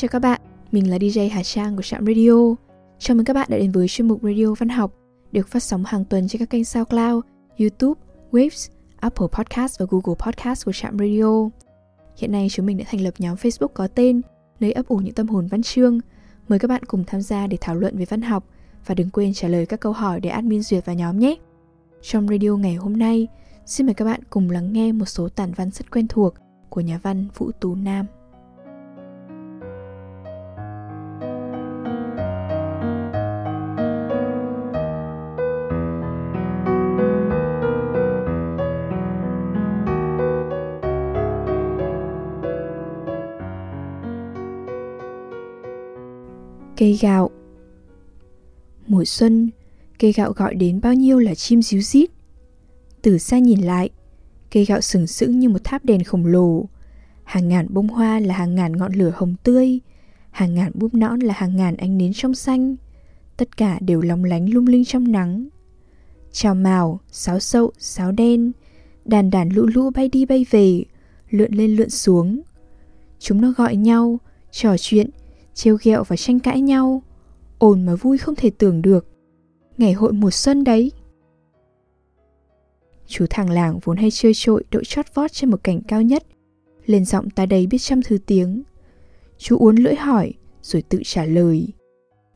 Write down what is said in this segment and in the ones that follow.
Chào các bạn, mình là DJ Hà Trang của Trạm Radio. Chào mừng các bạn đã đến với chuyên mục Radio Văn học được phát sóng hàng tuần trên các kênh SoundCloud, YouTube, Waves, Apple Podcast và Google Podcast của Trạm Radio. Hiện nay chúng mình đã thành lập nhóm Facebook có tên nơi ấp ủ những tâm hồn văn chương. Mời các bạn cùng tham gia để thảo luận về văn học và đừng quên trả lời các câu hỏi để admin duyệt vào nhóm nhé. Trong radio ngày hôm nay, xin mời các bạn cùng lắng nghe một số tản văn rất quen thuộc của nhà văn Vũ Tú Nam. Cây gạo Mùa xuân, cây gạo gọi đến bao nhiêu là chim ríu rít. Từ xa nhìn lại, cây gạo sừng sững như một tháp đèn khổng lồ. Hàng ngàn bông hoa là hàng ngàn ngọn lửa hồng tươi, hàng ngàn búp nõn là hàng ngàn ánh nến trong xanh. Tất cả đều long lánh lung linh trong nắng. Chào màu, sáo sậu, sáo đen, đàn đàn lũ lũ bay đi bay về, lượn lên lượn xuống. Chúng nó gọi nhau, trò chuyện, trêu ghẹo và tranh cãi nhau, ồn mà vui không thể tưởng được. Ngày hội mùa xuân đấy. Chú thằng làng vốn hay chơi trội đội chót vót trên một cảnh cao nhất, lên giọng ta đầy biết trăm thứ tiếng. Chú uốn lưỡi hỏi, rồi tự trả lời.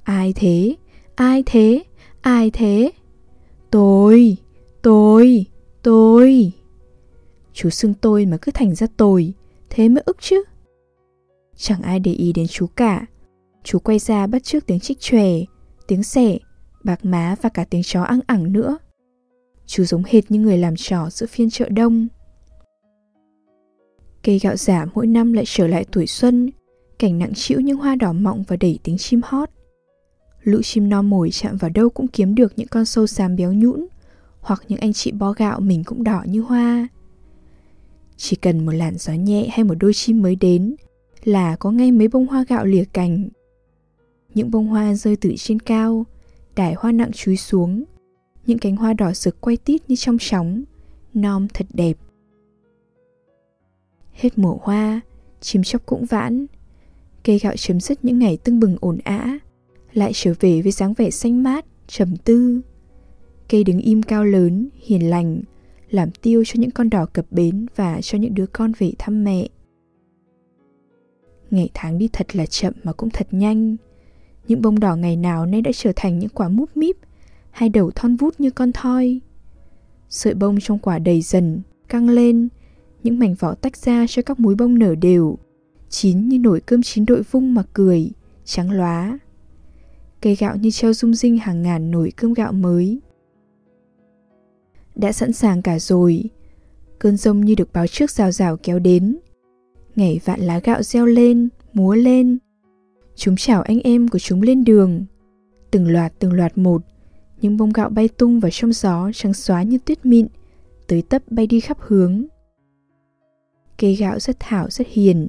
Ai thế? Ai thế? Ai thế? Tôi tôi tôi. Chú xưng tôi mà cứ thành ra tôi, thế mới ức chứ. Chẳng ai để ý đến chú cả. Chú quay ra bắt trước tiếng trích chòe, tiếng sẻ, bạc má và cả tiếng chó ăn ẳng nữa. Chú giống hệt như người làm trò giữa phiên chợ đông. Cây gạo giả mỗi năm lại trở lại tuổi xuân, cảnh nặng chịu những hoa đỏ mọng và đẩy tiếng chim hót. Lũ chim no mồi chạm vào đâu cũng kiếm được những con sâu xám béo nhũn, hoặc những anh chị bó gạo mình cũng đỏ như hoa. Chỉ cần một làn gió nhẹ hay một đôi chim mới đến là có ngay mấy bông hoa gạo lìa cành những bông hoa rơi từ trên cao, đải hoa nặng chúi xuống, những cánh hoa đỏ rực quay tít như trong sóng, non thật đẹp. Hết mùa hoa, chim chóc cũng vãn, cây gạo chấm dứt những ngày tưng bừng ổn ã, lại trở về với dáng vẻ xanh mát, trầm tư. Cây đứng im cao lớn, hiền lành, làm tiêu cho những con đỏ cập bến và cho những đứa con về thăm mẹ. Ngày tháng đi thật là chậm mà cũng thật nhanh, những bông đỏ ngày nào nay đã trở thành những quả múp míp Hai đầu thon vút như con thoi. Sợi bông trong quả đầy dần, căng lên. Những mảnh vỏ tách ra cho các múi bông nở đều Chín như nổi cơm chín đội vung mà cười Trắng lóa Cây gạo như treo rung rinh hàng ngàn nồi cơm gạo mới. Đã sẵn sàng cả rồi. Cơn rông như được báo trước rào rào kéo đến. Ngày vạn lá gạo reo lên, múa lên. Chúng chào anh em của chúng lên đường. Từng loạt từng loạt một, những bông gạo bay tung vào trong gió trắng xóa như tuyết mịn, tới tấp bay đi khắp hướng. Cây gạo rất thảo rất hiền,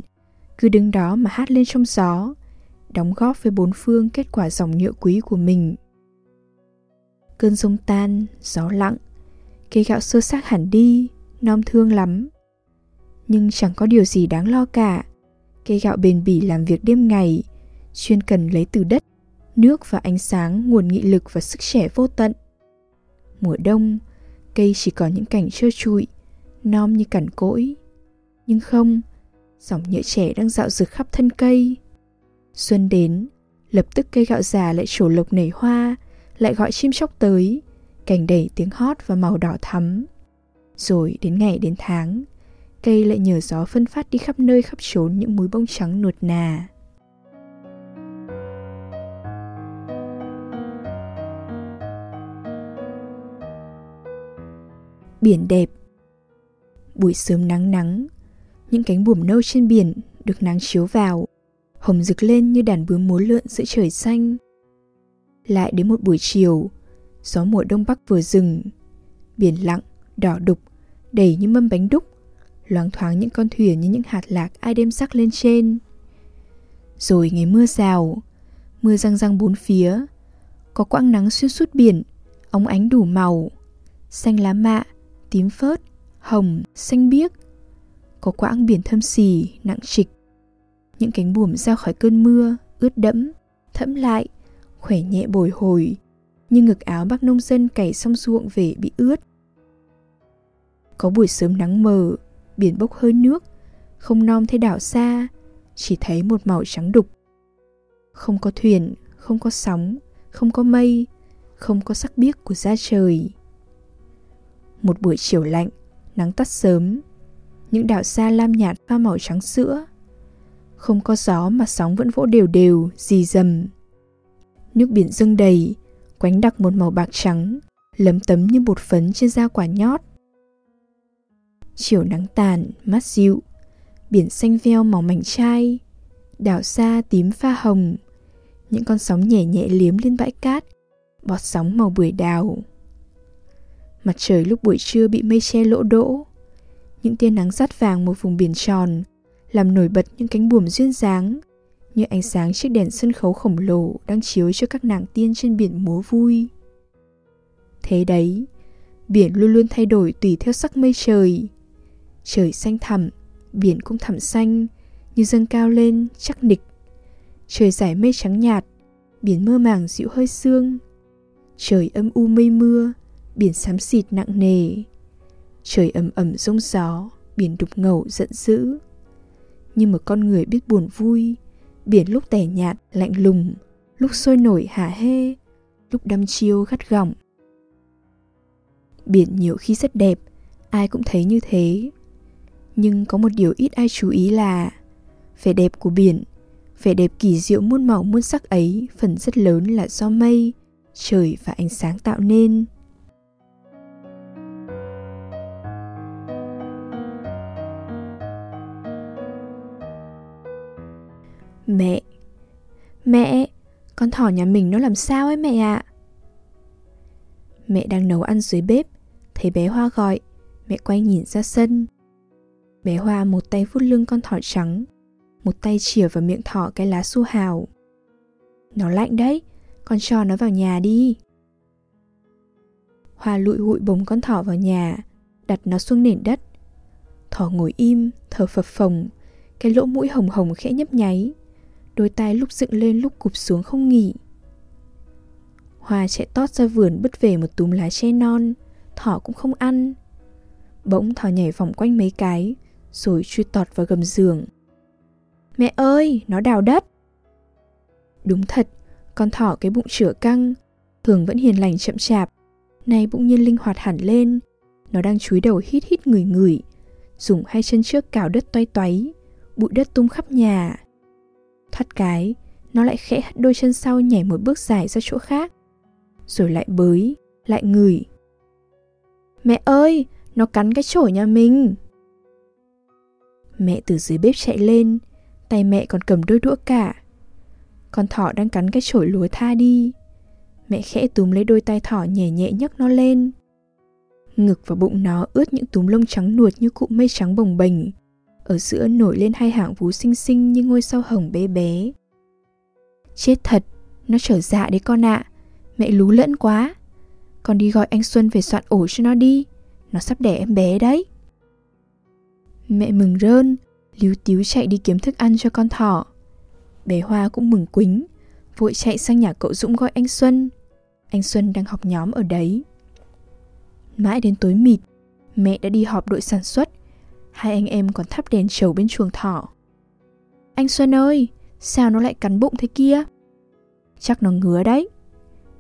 cứ đứng đó mà hát lên trong gió, đóng góp với bốn phương kết quả dòng nhựa quý của mình. Cơn rông tan, gió lặng, cây gạo sơ xác hẳn đi, non thương lắm. Nhưng chẳng có điều gì đáng lo cả. Cây gạo bền bỉ làm việc đêm ngày, chuyên cần lấy từ đất, nước và ánh sáng nguồn nghị lực và sức trẻ vô tận. Mùa đông, cây chỉ có những cảnh trơ trụi, non như cằn cỗi. Nhưng không, dòng nhựa trẻ đang dạo rực khắp thân cây. Xuân đến, lập tức cây gạo già lại trổ lộc nảy hoa, lại gọi chim chóc tới, cảnh đầy tiếng hót và màu đỏ thắm. Rồi đến ngày đến tháng, cây lại nhờ gió phân phát đi khắp nơi khắp trốn những múi bông trắng nuột nà. Biển đẹp. Buổi sớm nắng nắng, những cánh buồm nâu trên biển được nắng chiếu vào, hồng rực lên như đàn bướm múa lượn giữa trời xanh. Lại đến một buổi chiều, gió mùa đông bắc vừa dừng, biển lặng, đỏ đục, đầy như mâm bánh đúc, loáng thoáng những con thuyền như những hạt lạc ai đem sắc lên trên. Rồi ngày mưa rào, mưa răng răng bốn phía, có quãng nắng xuyên suốt biển, óng ánh đủ màu, xanh lá mạ tím phớt, hồng, xanh biếc. Có quãng biển thâm xì, nặng trịch. Những cánh buồm ra khỏi cơn mưa, ướt đẫm, thẫm lại, khỏe nhẹ bồi hồi, như ngực áo bác nông dân cày xong ruộng về bị ướt. Có buổi sớm nắng mờ, biển bốc hơi nước, không non thấy đảo xa, chỉ thấy một màu trắng đục. Không có thuyền, không có sóng, không có mây, không có sắc biếc của da trời. Một buổi chiều lạnh, nắng tắt sớm, những đảo xa lam nhạt pha màu trắng sữa. Không có gió mà sóng vẫn vỗ đều đều, dì dầm. Nước biển dâng đầy, quánh đặc một màu bạc trắng, lấm tấm như bột phấn trên da quả nhót. Chiều nắng tàn, mát dịu, biển xanh veo màu mảnh chai, đảo xa tím pha hồng, những con sóng nhẹ nhẹ liếm lên bãi cát, bọt sóng màu bưởi đào. Mặt trời lúc buổi trưa bị mây che lỗ đỗ, những tia nắng rát vàng một vùng biển tròn, làm nổi bật những cánh buồm duyên dáng, như ánh sáng chiếc đèn sân khấu khổng lồ đang chiếu cho các nàng tiên trên biển múa vui. Thế đấy, biển luôn luôn thay đổi tùy theo sắc mây trời. Trời xanh thẳm, biển cũng thẳm xanh, như dâng cao lên, chắc nịch. Trời giải mây trắng nhạt, biển mơ màng dịu hơi sương. Trời âm u mây mưa, biển xám xịt nặng nề. Trời ẩm ẩm rông gió, biển đục ngầu giận dữ. Như một con người biết buồn vui, biển lúc tẻ nhạt, lạnh lùng, lúc sôi nổi hả hê, lúc đăm chiêu gắt gỏng. Biển nhiều khi rất đẹp, ai cũng thấy như thế. Nhưng có một điều ít ai chú ý là vẻ đẹp của biển, vẻ đẹp kỳ diệu muôn màu muôn sắc ấy phần rất lớn là do mây, trời và ánh sáng tạo nên. Mẹ. Mẹ Con thỏ nhà mình nó làm sao ấy mẹ ạ? Mẹ đang nấu ăn dưới bếp Thấy bé Hoa gọi. Mẹ quay nhìn ra sân. Bé Hoa một tay vuốt lưng con thỏ trắng Một tay chìa vào miệng thỏ cái lá su hào. Nó lạnh đấy Con cho nó vào nhà đi. Hoa lụi hụi bồng con thỏ vào nhà Đặt nó xuống nền đất. Thỏ ngồi im, thở phập phồng Cái lỗ mũi hồng hồng khẽ nhấp nháy đôi tay lúc dựng lên lúc cụp xuống không nghỉ. Hoa chạy tót ra vườn bứt về một túm lá che non, thỏ cũng không ăn. Bỗng thỏ nhảy vòng quanh mấy cái, rồi chui tọt vào gầm giường. Mẹ ơi, nó đào đất! Đúng thật, con thỏ cái bụng chửa căng, thường vẫn hiền lành chậm chạp, nay bỗng nhiên linh hoạt hẳn lên. Nó đang chúi đầu hít hít người người, dùng hai chân trước cào đất toay toáy, bụi đất tung khắp nhà. Thoát cái, nó lại khẽ hất đôi chân sau nhảy một bước dài ra chỗ khác. Rồi lại bới, lại ngửi. Mẹ ơi, nó cắn cái chổi nhà mình. Mẹ từ dưới bếp chạy lên, tay mẹ còn cầm đôi đũa cả. Con thỏ đang cắn cái chổi lúa tha đi. Mẹ khẽ túm lấy đôi tay thỏ nhẹ nhẹ nhấc nó lên. Ngực và bụng nó ướt những túm lông trắng nuột như cụm mây trắng bồng bềnh ở giữa nổi lên hai hạng vú xinh xinh như ngôi sao hồng bé bé. Chết thật, nó trở dạ đấy con ạ, à. mẹ lú lẫn quá. Con đi gọi anh Xuân về soạn ổ cho nó đi, nó sắp đẻ em bé đấy. Mẹ mừng rơn, líu tíu chạy đi kiếm thức ăn cho con thỏ. Bé Hoa cũng mừng quính, vội chạy sang nhà cậu Dũng gọi anh Xuân. Anh Xuân đang học nhóm ở đấy. Mãi đến tối mịt, mẹ đã đi họp đội sản xuất Hai anh em còn thắp đèn trầu bên chuồng thỏ Anh Xuân ơi, Sao nó lại cắn bụng thế kia? Chắc nó ngứa đấy.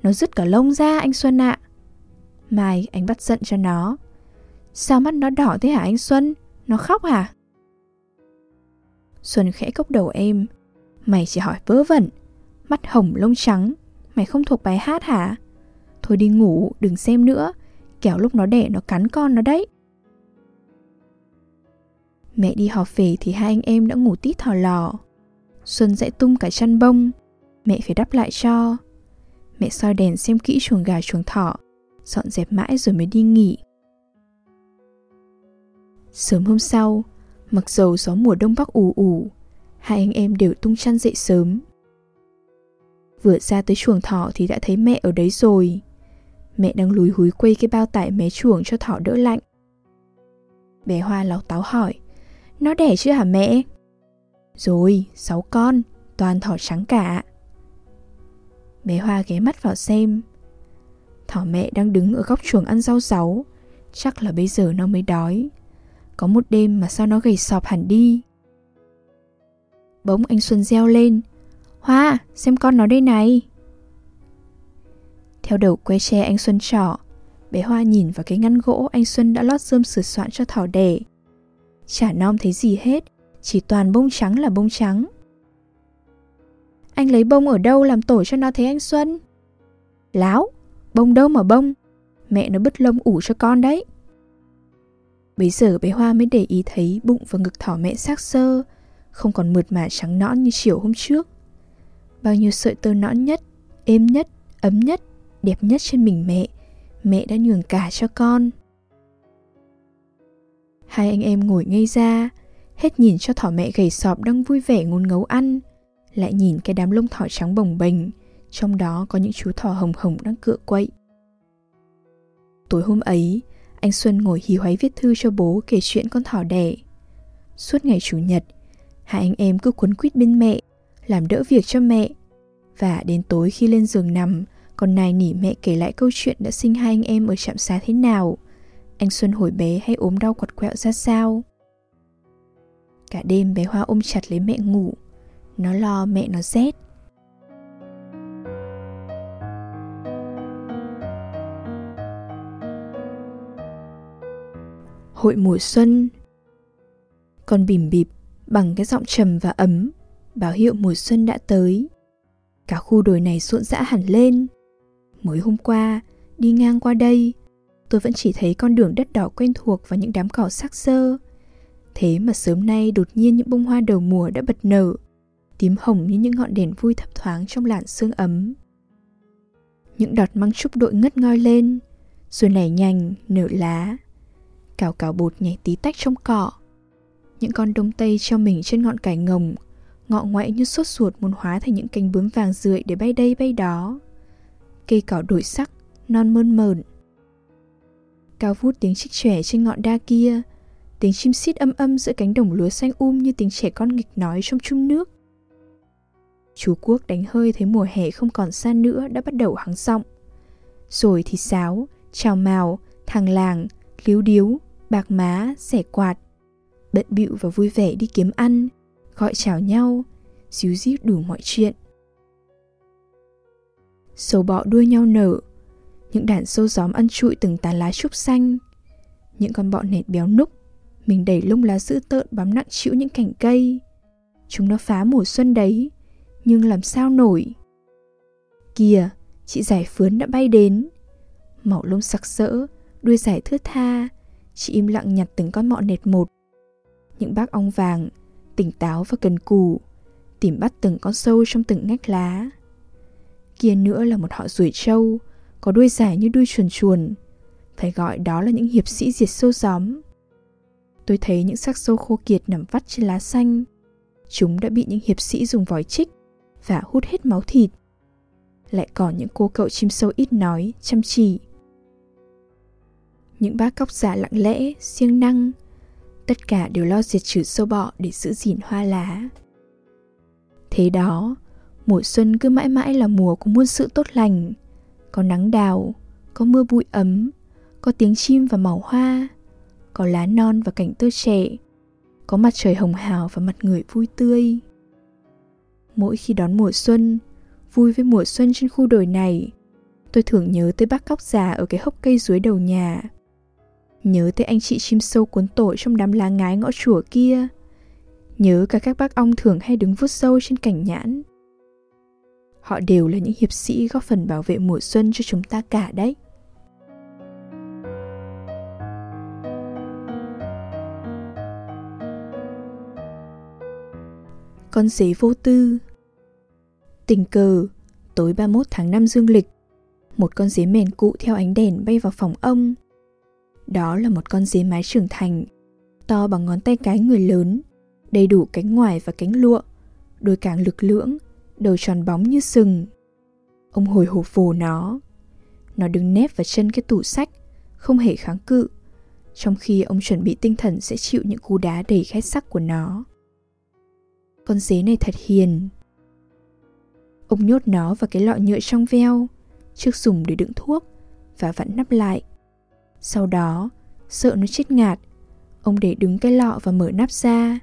Nó rứt cả lông ra, anh Xuân ạ. Mai, anh bắt giận cho nó. Sao mắt nó đỏ thế hả, anh Xuân? Nó khóc hả? Xuân khẽ cốc đầu em. Mày chỉ hỏi vớ vẩn. Mắt hồng, lông trắng. Mày không thuộc bài hát hả? Thôi đi ngủ, đừng xem nữa. Kéo lúc nó đẻ, nó cắn con nó đấy. Mẹ đi họp về thì hai anh em đã ngủ tít thò lò. Xuân dậy tung cả chăn bông, mẹ phải đắp lại cho. Mẹ soi đèn xem kỹ chuồng gà chuồng thỏ, dọn dẹp mãi rồi mới đi nghỉ. Sớm hôm sau, mặc dầu gió mùa đông bắc ù ù, hai anh em đều tung chăn dậy sớm. Vừa ra tới chuồng thỏ thì đã thấy mẹ ở đấy rồi. Mẹ đang lùi húi quây cái bao tải mé chuồng cho thỏ đỡ lạnh. Bé Hoa láo táo hỏi nó đẻ chưa hả mẹ? Rồi, sáu con, toàn thỏ trắng cả. Bé Hoa ghé mắt vào xem. Thỏ mẹ đang đứng ở góc chuồng ăn rau sáu, chắc là bây giờ nó mới đói. Có một đêm mà sao nó gầy sọp hẳn đi. Bỗng anh Xuân reo lên. Hoa, xem con nó đây này. Theo đầu que tre anh Xuân trỏ, bé Hoa nhìn vào cái ngăn gỗ anh Xuân đã lót rơm sửa soạn cho thỏ đẻ. Chả nom thấy gì hết, chỉ toàn bông trắng là bông trắng. Anh lấy bông ở đâu làm tổ cho nó thế anh Xuân? Láo, bông đâu mà bông, mẹ nó bứt lông ủ cho con đấy. Bây giờ bé Hoa mới để ý thấy bụng và ngực thỏ mẹ xác sơ, không còn mượt mà trắng nõn như chiều hôm trước. Bao nhiêu sợi tơ nõn nhất, êm nhất, ấm nhất, đẹp nhất trên mình mẹ, mẹ đã nhường cả cho con. Hai anh em ngồi ngây ra, hết nhìn cho thỏ mẹ gầy sọp đang vui vẻ ngôn ngấu ăn, lại nhìn cái đám lông thỏ trắng bồng bềnh, trong đó có những chú thỏ hồng hồng đang cựa quậy. Tối hôm ấy, anh Xuân ngồi hí hoáy viết thư cho bố kể chuyện con thỏ đẻ. Suốt ngày chủ nhật, hai anh em cứ quấn quýt bên mẹ, làm đỡ việc cho mẹ. Và đến tối khi lên giường nằm, còn nài nỉ mẹ kể lại câu chuyện đã sinh hai anh em ở trạm xá thế nào. Anh Xuân hồi bé hay ốm đau quặt quẹo ra sao. Cả đêm bé Hoa ôm chặt lấy mẹ ngủ, nó lo mẹ nó rét. Hội mùa xuân Con bìm bịp bằng cái giọng trầm và ấm báo hiệu mùa xuân đã tới. Cả khu đồi này rộn rã hẳn lên. Mới hôm qua, đi ngang qua đây, tôi vẫn chỉ thấy con đường đất đỏ quen thuộc và những đám cỏ sắc sơ. Thế mà sớm nay đột nhiên những bông hoa đầu mùa đã bật nở, tím hồng như những ngọn đèn vui thấp thoáng trong làn sương ấm. Những đọt măng trúc đội ngất ngoi lên, rồi nảy nhành, nở lá. Cào cào bột nhảy tí tách trong cỏ. Những con đông tây treo mình trên ngọn cải ngồng, ngọ ngoại như sốt ruột muốn hóa thành những cánh bướm vàng rượi để bay đây bay đó. Cây cỏ đổi sắc, non mơn mờn. Cao vút tiếng chích trẻ trên ngọn đa kia, tiếng chim xít âm âm giữa cánh đồng lúa xanh um như tiếng trẻ con nghịch nói trong chung nước. Chú Quốc đánh hơi thấy mùa hè không còn xa nữa đã bắt đầu hắng giọng. Rồi thì sáo, chào mào, thằng làng, líu điếu, bạc má, xẻ quạt. Bận bịu và vui vẻ đi kiếm ăn, gọi chào nhau, díu dít đủ mọi chuyện. Sầu bọ đua nhau nở, những đàn sâu gióm ăn trụi từng tán lá trúc xanh. Những con bọ nệt béo núc, mình đẩy lông lá dữ tợn bám nặng chịu những cành cây. Chúng nó phá mùa xuân đấy, nhưng làm sao nổi. Kìa, chị giải phướn đã bay đến. Màu lông sặc sỡ, đuôi dài thướt tha, chị im lặng nhặt từng con mọ nệt một. Những bác ong vàng, tỉnh táo và cần cù, tìm bắt từng con sâu trong từng ngách lá. Kia nữa là một họ ruồi trâu, có đuôi dài như đuôi chuồn chuồn. Phải gọi đó là những hiệp sĩ diệt sâu gióm. Tôi thấy những xác sâu khô kiệt nằm vắt trên lá xanh. Chúng đã bị những hiệp sĩ dùng vòi chích và hút hết máu thịt. Lại còn những cô cậu chim sâu ít nói, chăm chỉ. Những bác cóc giả lặng lẽ, siêng năng, tất cả đều lo diệt trừ sâu bọ để giữ gìn hoa lá. Thế đó, mùa xuân cứ mãi mãi là mùa của muôn sự tốt lành. Có nắng đào, có mưa bụi ấm, có tiếng chim và màu hoa, có lá non và cảnh tươi trẻ, có mặt trời hồng hào và mặt người vui tươi. Mỗi khi đón mùa xuân, vui với mùa xuân trên khu đồi này, tôi thường nhớ tới bác cóc già ở cái hốc cây dưới đầu nhà. Nhớ tới anh chị chim sâu cuốn tổ trong đám lá ngái ngõ chùa kia. Nhớ cả các bác ong thường hay đứng vuốt sâu trên cảnh nhãn. Họ đều là những hiệp sĩ góp phần bảo vệ mùa xuân cho chúng ta cả đấy. Con dế vô tư Tình cờ, tối 31 tháng 5 dương lịch, một con dế mền cụ theo ánh đèn bay vào phòng ông. Đó là một con dế mái trưởng thành, to bằng ngón tay cái người lớn, đầy đủ cánh ngoài và cánh lụa, đôi càng lực lưỡng, đầu tròn bóng như sừng. Ông hồi hộp vồ nó. Nó đứng nép vào chân cái tủ sách, không hề kháng cự, trong khi ông chuẩn bị tinh thần sẽ chịu những cú đá đầy khét sắc của nó. Con dế này thật hiền. Ông nhốt nó vào cái lọ nhựa trong veo, trước dùng để đựng thuốc và vặn nắp lại. Sau đó, sợ nó chết ngạt, ông để đứng cái lọ và mở nắp ra.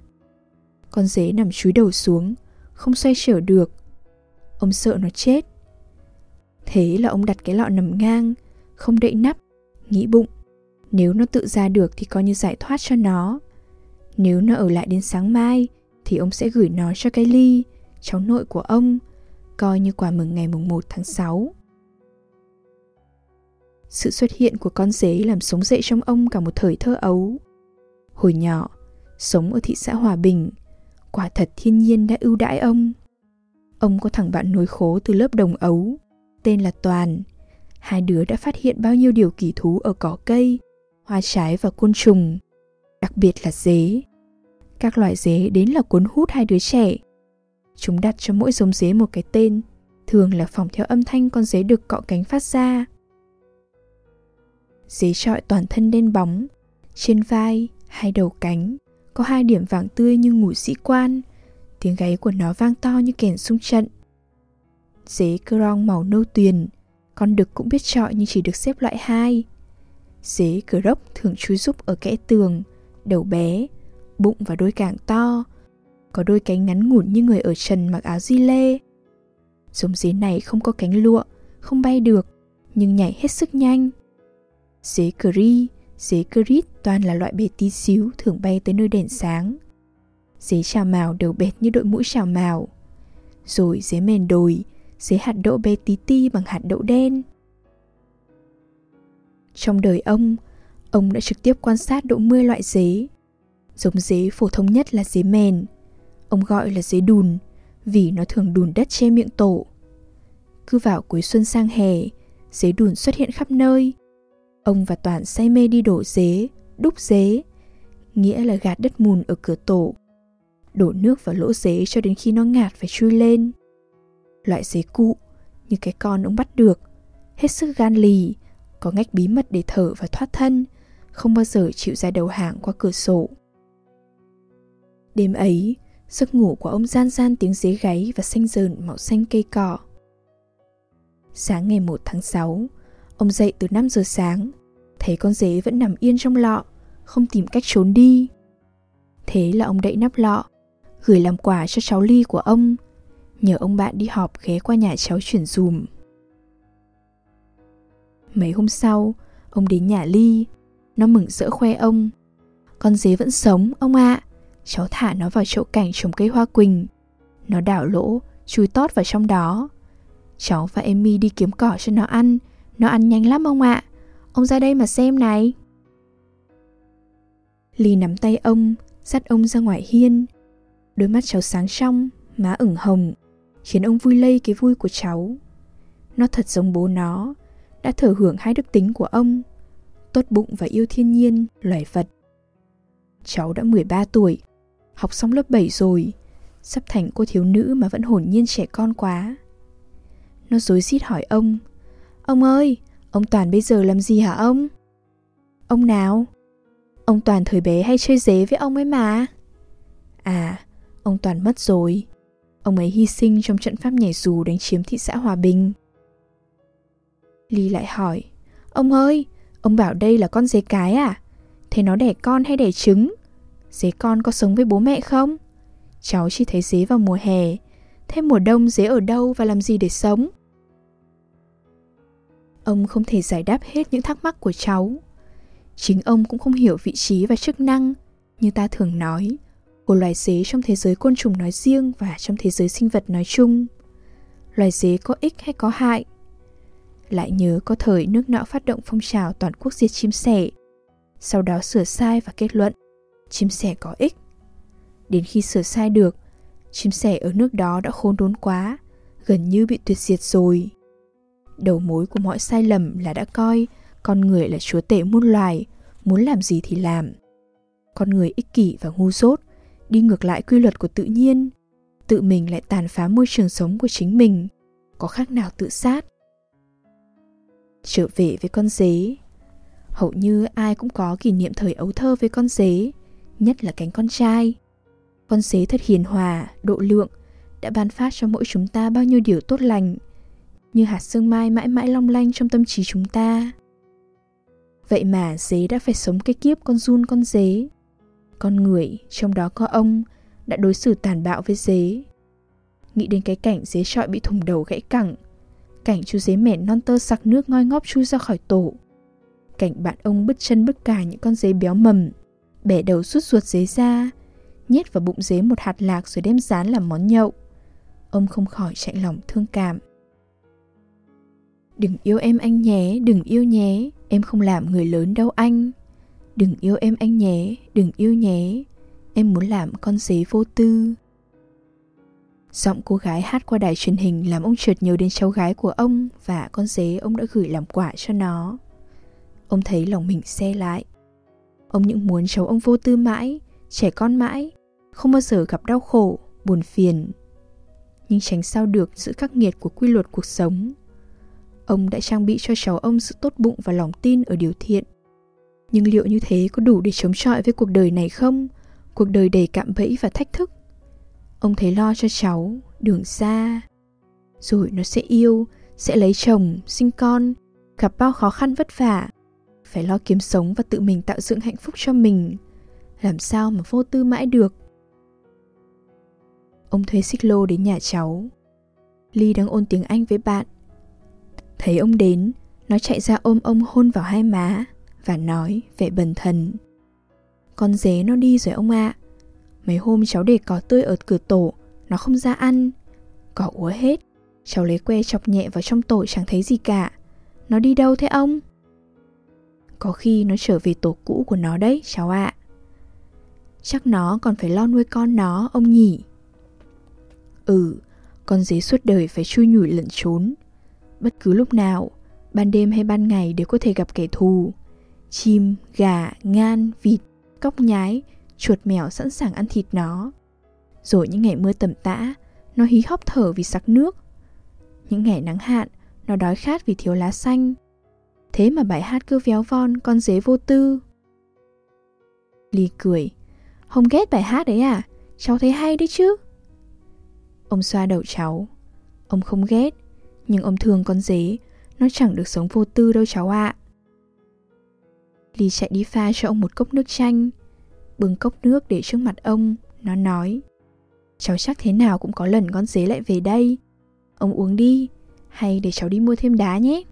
Con dế nằm chúi đầu xuống, không xoay trở được. Ông sợ nó chết. Thế là ông đặt cái lọ nằm ngang, không đậy nắp, nghĩ bụng. Nếu nó tự ra được thì coi như giải thoát cho nó. Nếu nó ở lại đến sáng mai thì ông sẽ gửi nó cho cái ly, cháu nội của ông, coi như quà mừng ngày mùng 1 tháng 6. Sự xuất hiện của con dế làm sống dậy trong ông cả một thời thơ ấu. Hồi nhỏ, sống ở thị xã Hòa Bình, quả thật thiên nhiên đã ưu đãi ông. Ông có thằng bạn nối khố từ lớp đồng ấu, tên là Toàn. Hai đứa đã phát hiện bao nhiêu điều kỳ thú ở cỏ cây, hoa trái và côn trùng, đặc biệt là dế. Các loại dế đến là cuốn hút hai đứa trẻ. Chúng đặt cho mỗi giống dế một cái tên, thường là phỏng theo âm thanh con dế được cọ cánh phát ra. Dế trọi toàn thân đen bóng, trên vai, hai đầu cánh, có hai điểm vàng tươi như ngủ sĩ quan. Tiếng gáy của nó vang to như kèn sung trận. Dế cơ rong màu nâu tuyền, con đực cũng biết trọi nhưng chỉ được xếp loại hai. Dế cờ rốc thường chui giúp ở kẽ tường, đầu bé, bụng và đôi càng to, có đôi cánh ngắn ngủn như người ở trần mặc áo di lê. Giống dế này không có cánh lụa, không bay được, nhưng nhảy hết sức nhanh. Dế cri, dế crit toàn là loại bé tí xíu thường bay tới nơi đèn sáng. Dế trào màu đều bệt như đội mũ trào màu. Rồi dế mền đồi, dế hạt đậu bé tí ti bằng hạt đậu đen. Trong đời ông, ông đã trực tiếp quan sát độ 10 loại dế. Giống dế phổ thông nhất là dế mền. Ông gọi là dế đùn vì nó thường đùn đất che miệng tổ. Cứ vào cuối xuân sang hè, dế đùn xuất hiện khắp nơi. Ông và Toàn say mê đi đổ dế, đúc dế, nghĩa là gạt đất mùn ở cửa tổ. Đổ nước vào lỗ dế cho đến khi nó ngạt phải chui lên. Loại dế cụ, như cái con ông bắt được, hết sức gan lì, có ngách bí mật để thở và thoát thân, không bao giờ chịu ra đầu hàng qua cửa sổ. Đêm ấy, giấc ngủ của ông gian gian tiếng dế gáy và xanh dờn màu xanh cây cỏ. Sáng ngày 1 tháng 6, ông dậy từ 5 giờ sáng, thấy con dế vẫn nằm yên trong lọ, không tìm cách trốn đi. Thế là ông đậy nắp lọ, gửi làm quà cho cháu Ly của ông, nhờ ông bạn đi họp ghé qua nhà cháu chuyển dùm. Mấy hôm sau, ông đến nhà Ly, nó mừng rỡ khoe ông. Con dế vẫn sống, ông ạ. À. Cháu thả nó vào chậu cảnh trồng cây hoa quỳnh. Nó đảo lỗ, chui tót vào trong đó. Cháu và Emmy đi kiếm cỏ cho nó ăn. Nó ăn nhanh lắm ông ạ. À. Ông ra đây mà xem này. Ly nắm tay ông, dắt ông ra ngoài hiên. Đôi mắt cháu sáng trong, má ửng hồng, khiến ông vui lây cái vui của cháu. Nó thật giống bố nó, đã thở hưởng hai đức tính của ông, tốt bụng và yêu thiên nhiên, loài vật. Cháu đã 13 tuổi, học xong lớp 7 rồi, sắp thành cô thiếu nữ mà vẫn hồn nhiên trẻ con quá. Nó dối rít hỏi ông, Ông ơi, ông Toàn bây giờ làm gì hả ông? Ông nào? Ông Toàn thời bé hay chơi dế với ông ấy mà. À, ông Toàn mất rồi. Ông ấy hy sinh trong trận pháp nhảy dù đánh chiếm thị xã Hòa Bình. Ly lại hỏi, ông ơi, ông bảo đây là con dế cái à? Thế nó đẻ con hay đẻ trứng? Dế con có sống với bố mẹ không? Cháu chỉ thấy dế vào mùa hè. Thế mùa đông dế ở đâu và làm gì để sống? Ông không thể giải đáp hết những thắc mắc của cháu. Chính ông cũng không hiểu vị trí và chức năng, như ta thường nói, của loài dế trong thế giới côn trùng nói riêng và trong thế giới sinh vật nói chung. Loài dế có ích hay có hại? Lại nhớ có thời nước nọ phát động phong trào toàn quốc diệt chim sẻ, sau đó sửa sai và kết luận chim sẻ có ích. Đến khi sửa sai được, chim sẻ ở nước đó đã khốn đốn quá, gần như bị tuyệt diệt rồi. Đầu mối của mọi sai lầm là đã coi con người là chúa tể muôn loài, muốn làm gì thì làm. Con người ích kỷ và ngu dốt, đi ngược lại quy luật của tự nhiên, tự mình lại tàn phá môi trường sống của chính mình, có khác nào tự sát. Trở về với con dế, hầu như ai cũng có kỷ niệm thời ấu thơ với con dế, nhất là cánh con trai. con dế thật hiền hòa, độ lượng, đã ban phát cho mỗi chúng ta bao nhiêu điều tốt lành, như hạt sương mai mãi mãi long lanh trong tâm trí chúng ta. Vậy mà dế đã phải sống cái kiếp con run con dế. Con người, trong đó có ông, đã đối xử tàn bạo với dế. Nghĩ đến cái cảnh dế trọi bị thùng đầu gãy cẳng, cảnh chú dế mẻ non tơ sặc nước ngoi ngóp chui ra khỏi tổ, cảnh bạn ông bứt chân bứt cài những con dế béo mầm, bẻ đầu rút ruột dế ra, nhét vào bụng dế một hạt lạc rồi đem rán làm món nhậu. Ông không khỏi chạy lòng thương cảm. Đừng yêu em anh nhé, đừng yêu nhé, em không làm người lớn đâu anh. Đừng yêu em anh nhé, đừng yêu nhé, em muốn làm con dế vô tư. Giọng cô gái hát qua đài truyền hình làm ông trượt nhớ đến cháu gái của ông và con dế ông đã gửi làm quả cho nó. Ông thấy lòng mình xe lại. Ông những muốn cháu ông vô tư mãi, trẻ con mãi, không bao giờ gặp đau khổ, buồn phiền. Nhưng tránh sao được sự khắc nghiệt của quy luật cuộc sống. Ông đã trang bị cho cháu ông sự tốt bụng và lòng tin ở điều thiện. Nhưng liệu như thế có đủ để chống chọi với cuộc đời này không? Cuộc đời đầy cạm bẫy và thách thức. Ông thấy lo cho cháu, đường xa. Rồi nó sẽ yêu, sẽ lấy chồng, sinh con, gặp bao khó khăn vất vả. Phải lo kiếm sống và tự mình tạo dựng hạnh phúc cho mình. Làm sao mà vô tư mãi được. Ông thuê xích lô đến nhà cháu. Ly đang ôn tiếng Anh với bạn. Thấy ông đến, nó chạy ra ôm ông hôn vào hai má và nói vẻ bần thần. Con dế nó đi rồi ông ạ. À. Mấy hôm cháu để cỏ tươi ở cửa tổ, nó không ra ăn. Cỏ úa hết, cháu lấy que chọc nhẹ vào trong tổ chẳng thấy gì cả. Nó đi đâu thế ông? Có khi nó trở về tổ cũ của nó đấy, cháu ạ. À. Chắc nó còn phải lo nuôi con nó, ông nhỉ? Ừ, con dế suốt đời phải chui nhủi lẩn trốn. Bất cứ lúc nào, ban đêm hay ban ngày đều có thể gặp kẻ thù. Chim, gà, ngan, vịt, cóc nhái, chuột mèo sẵn sàng ăn thịt nó. Rồi những ngày mưa tầm tã, nó hí hóc thở vì sặc nước. Những ngày nắng hạn, nó đói khát vì thiếu lá xanh. Thế mà bài hát cứ véo von con dế vô tư. Ly cười. Không ghét bài hát đấy à? Cháu thấy hay đấy chứ. Ông xoa đầu cháu. Ông không ghét, nhưng ông thương con dế. Nó chẳng được sống vô tư đâu cháu ạ. À. Ly chạy đi pha cho ông một cốc nước chanh. Bưng cốc nước để trước mặt ông, nó nói Cháu chắc thế nào cũng có lần con dế lại về đây. Ông uống đi, hay để cháu đi mua thêm đá nhé.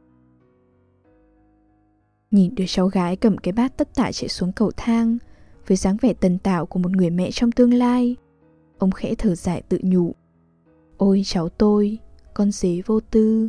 Nhìn đứa cháu gái cầm cái bát tất tả chạy xuống cầu thang Với dáng vẻ tần tảo của một người mẹ trong tương lai Ông khẽ thở dài tự nhủ Ôi cháu tôi, con dế vô tư.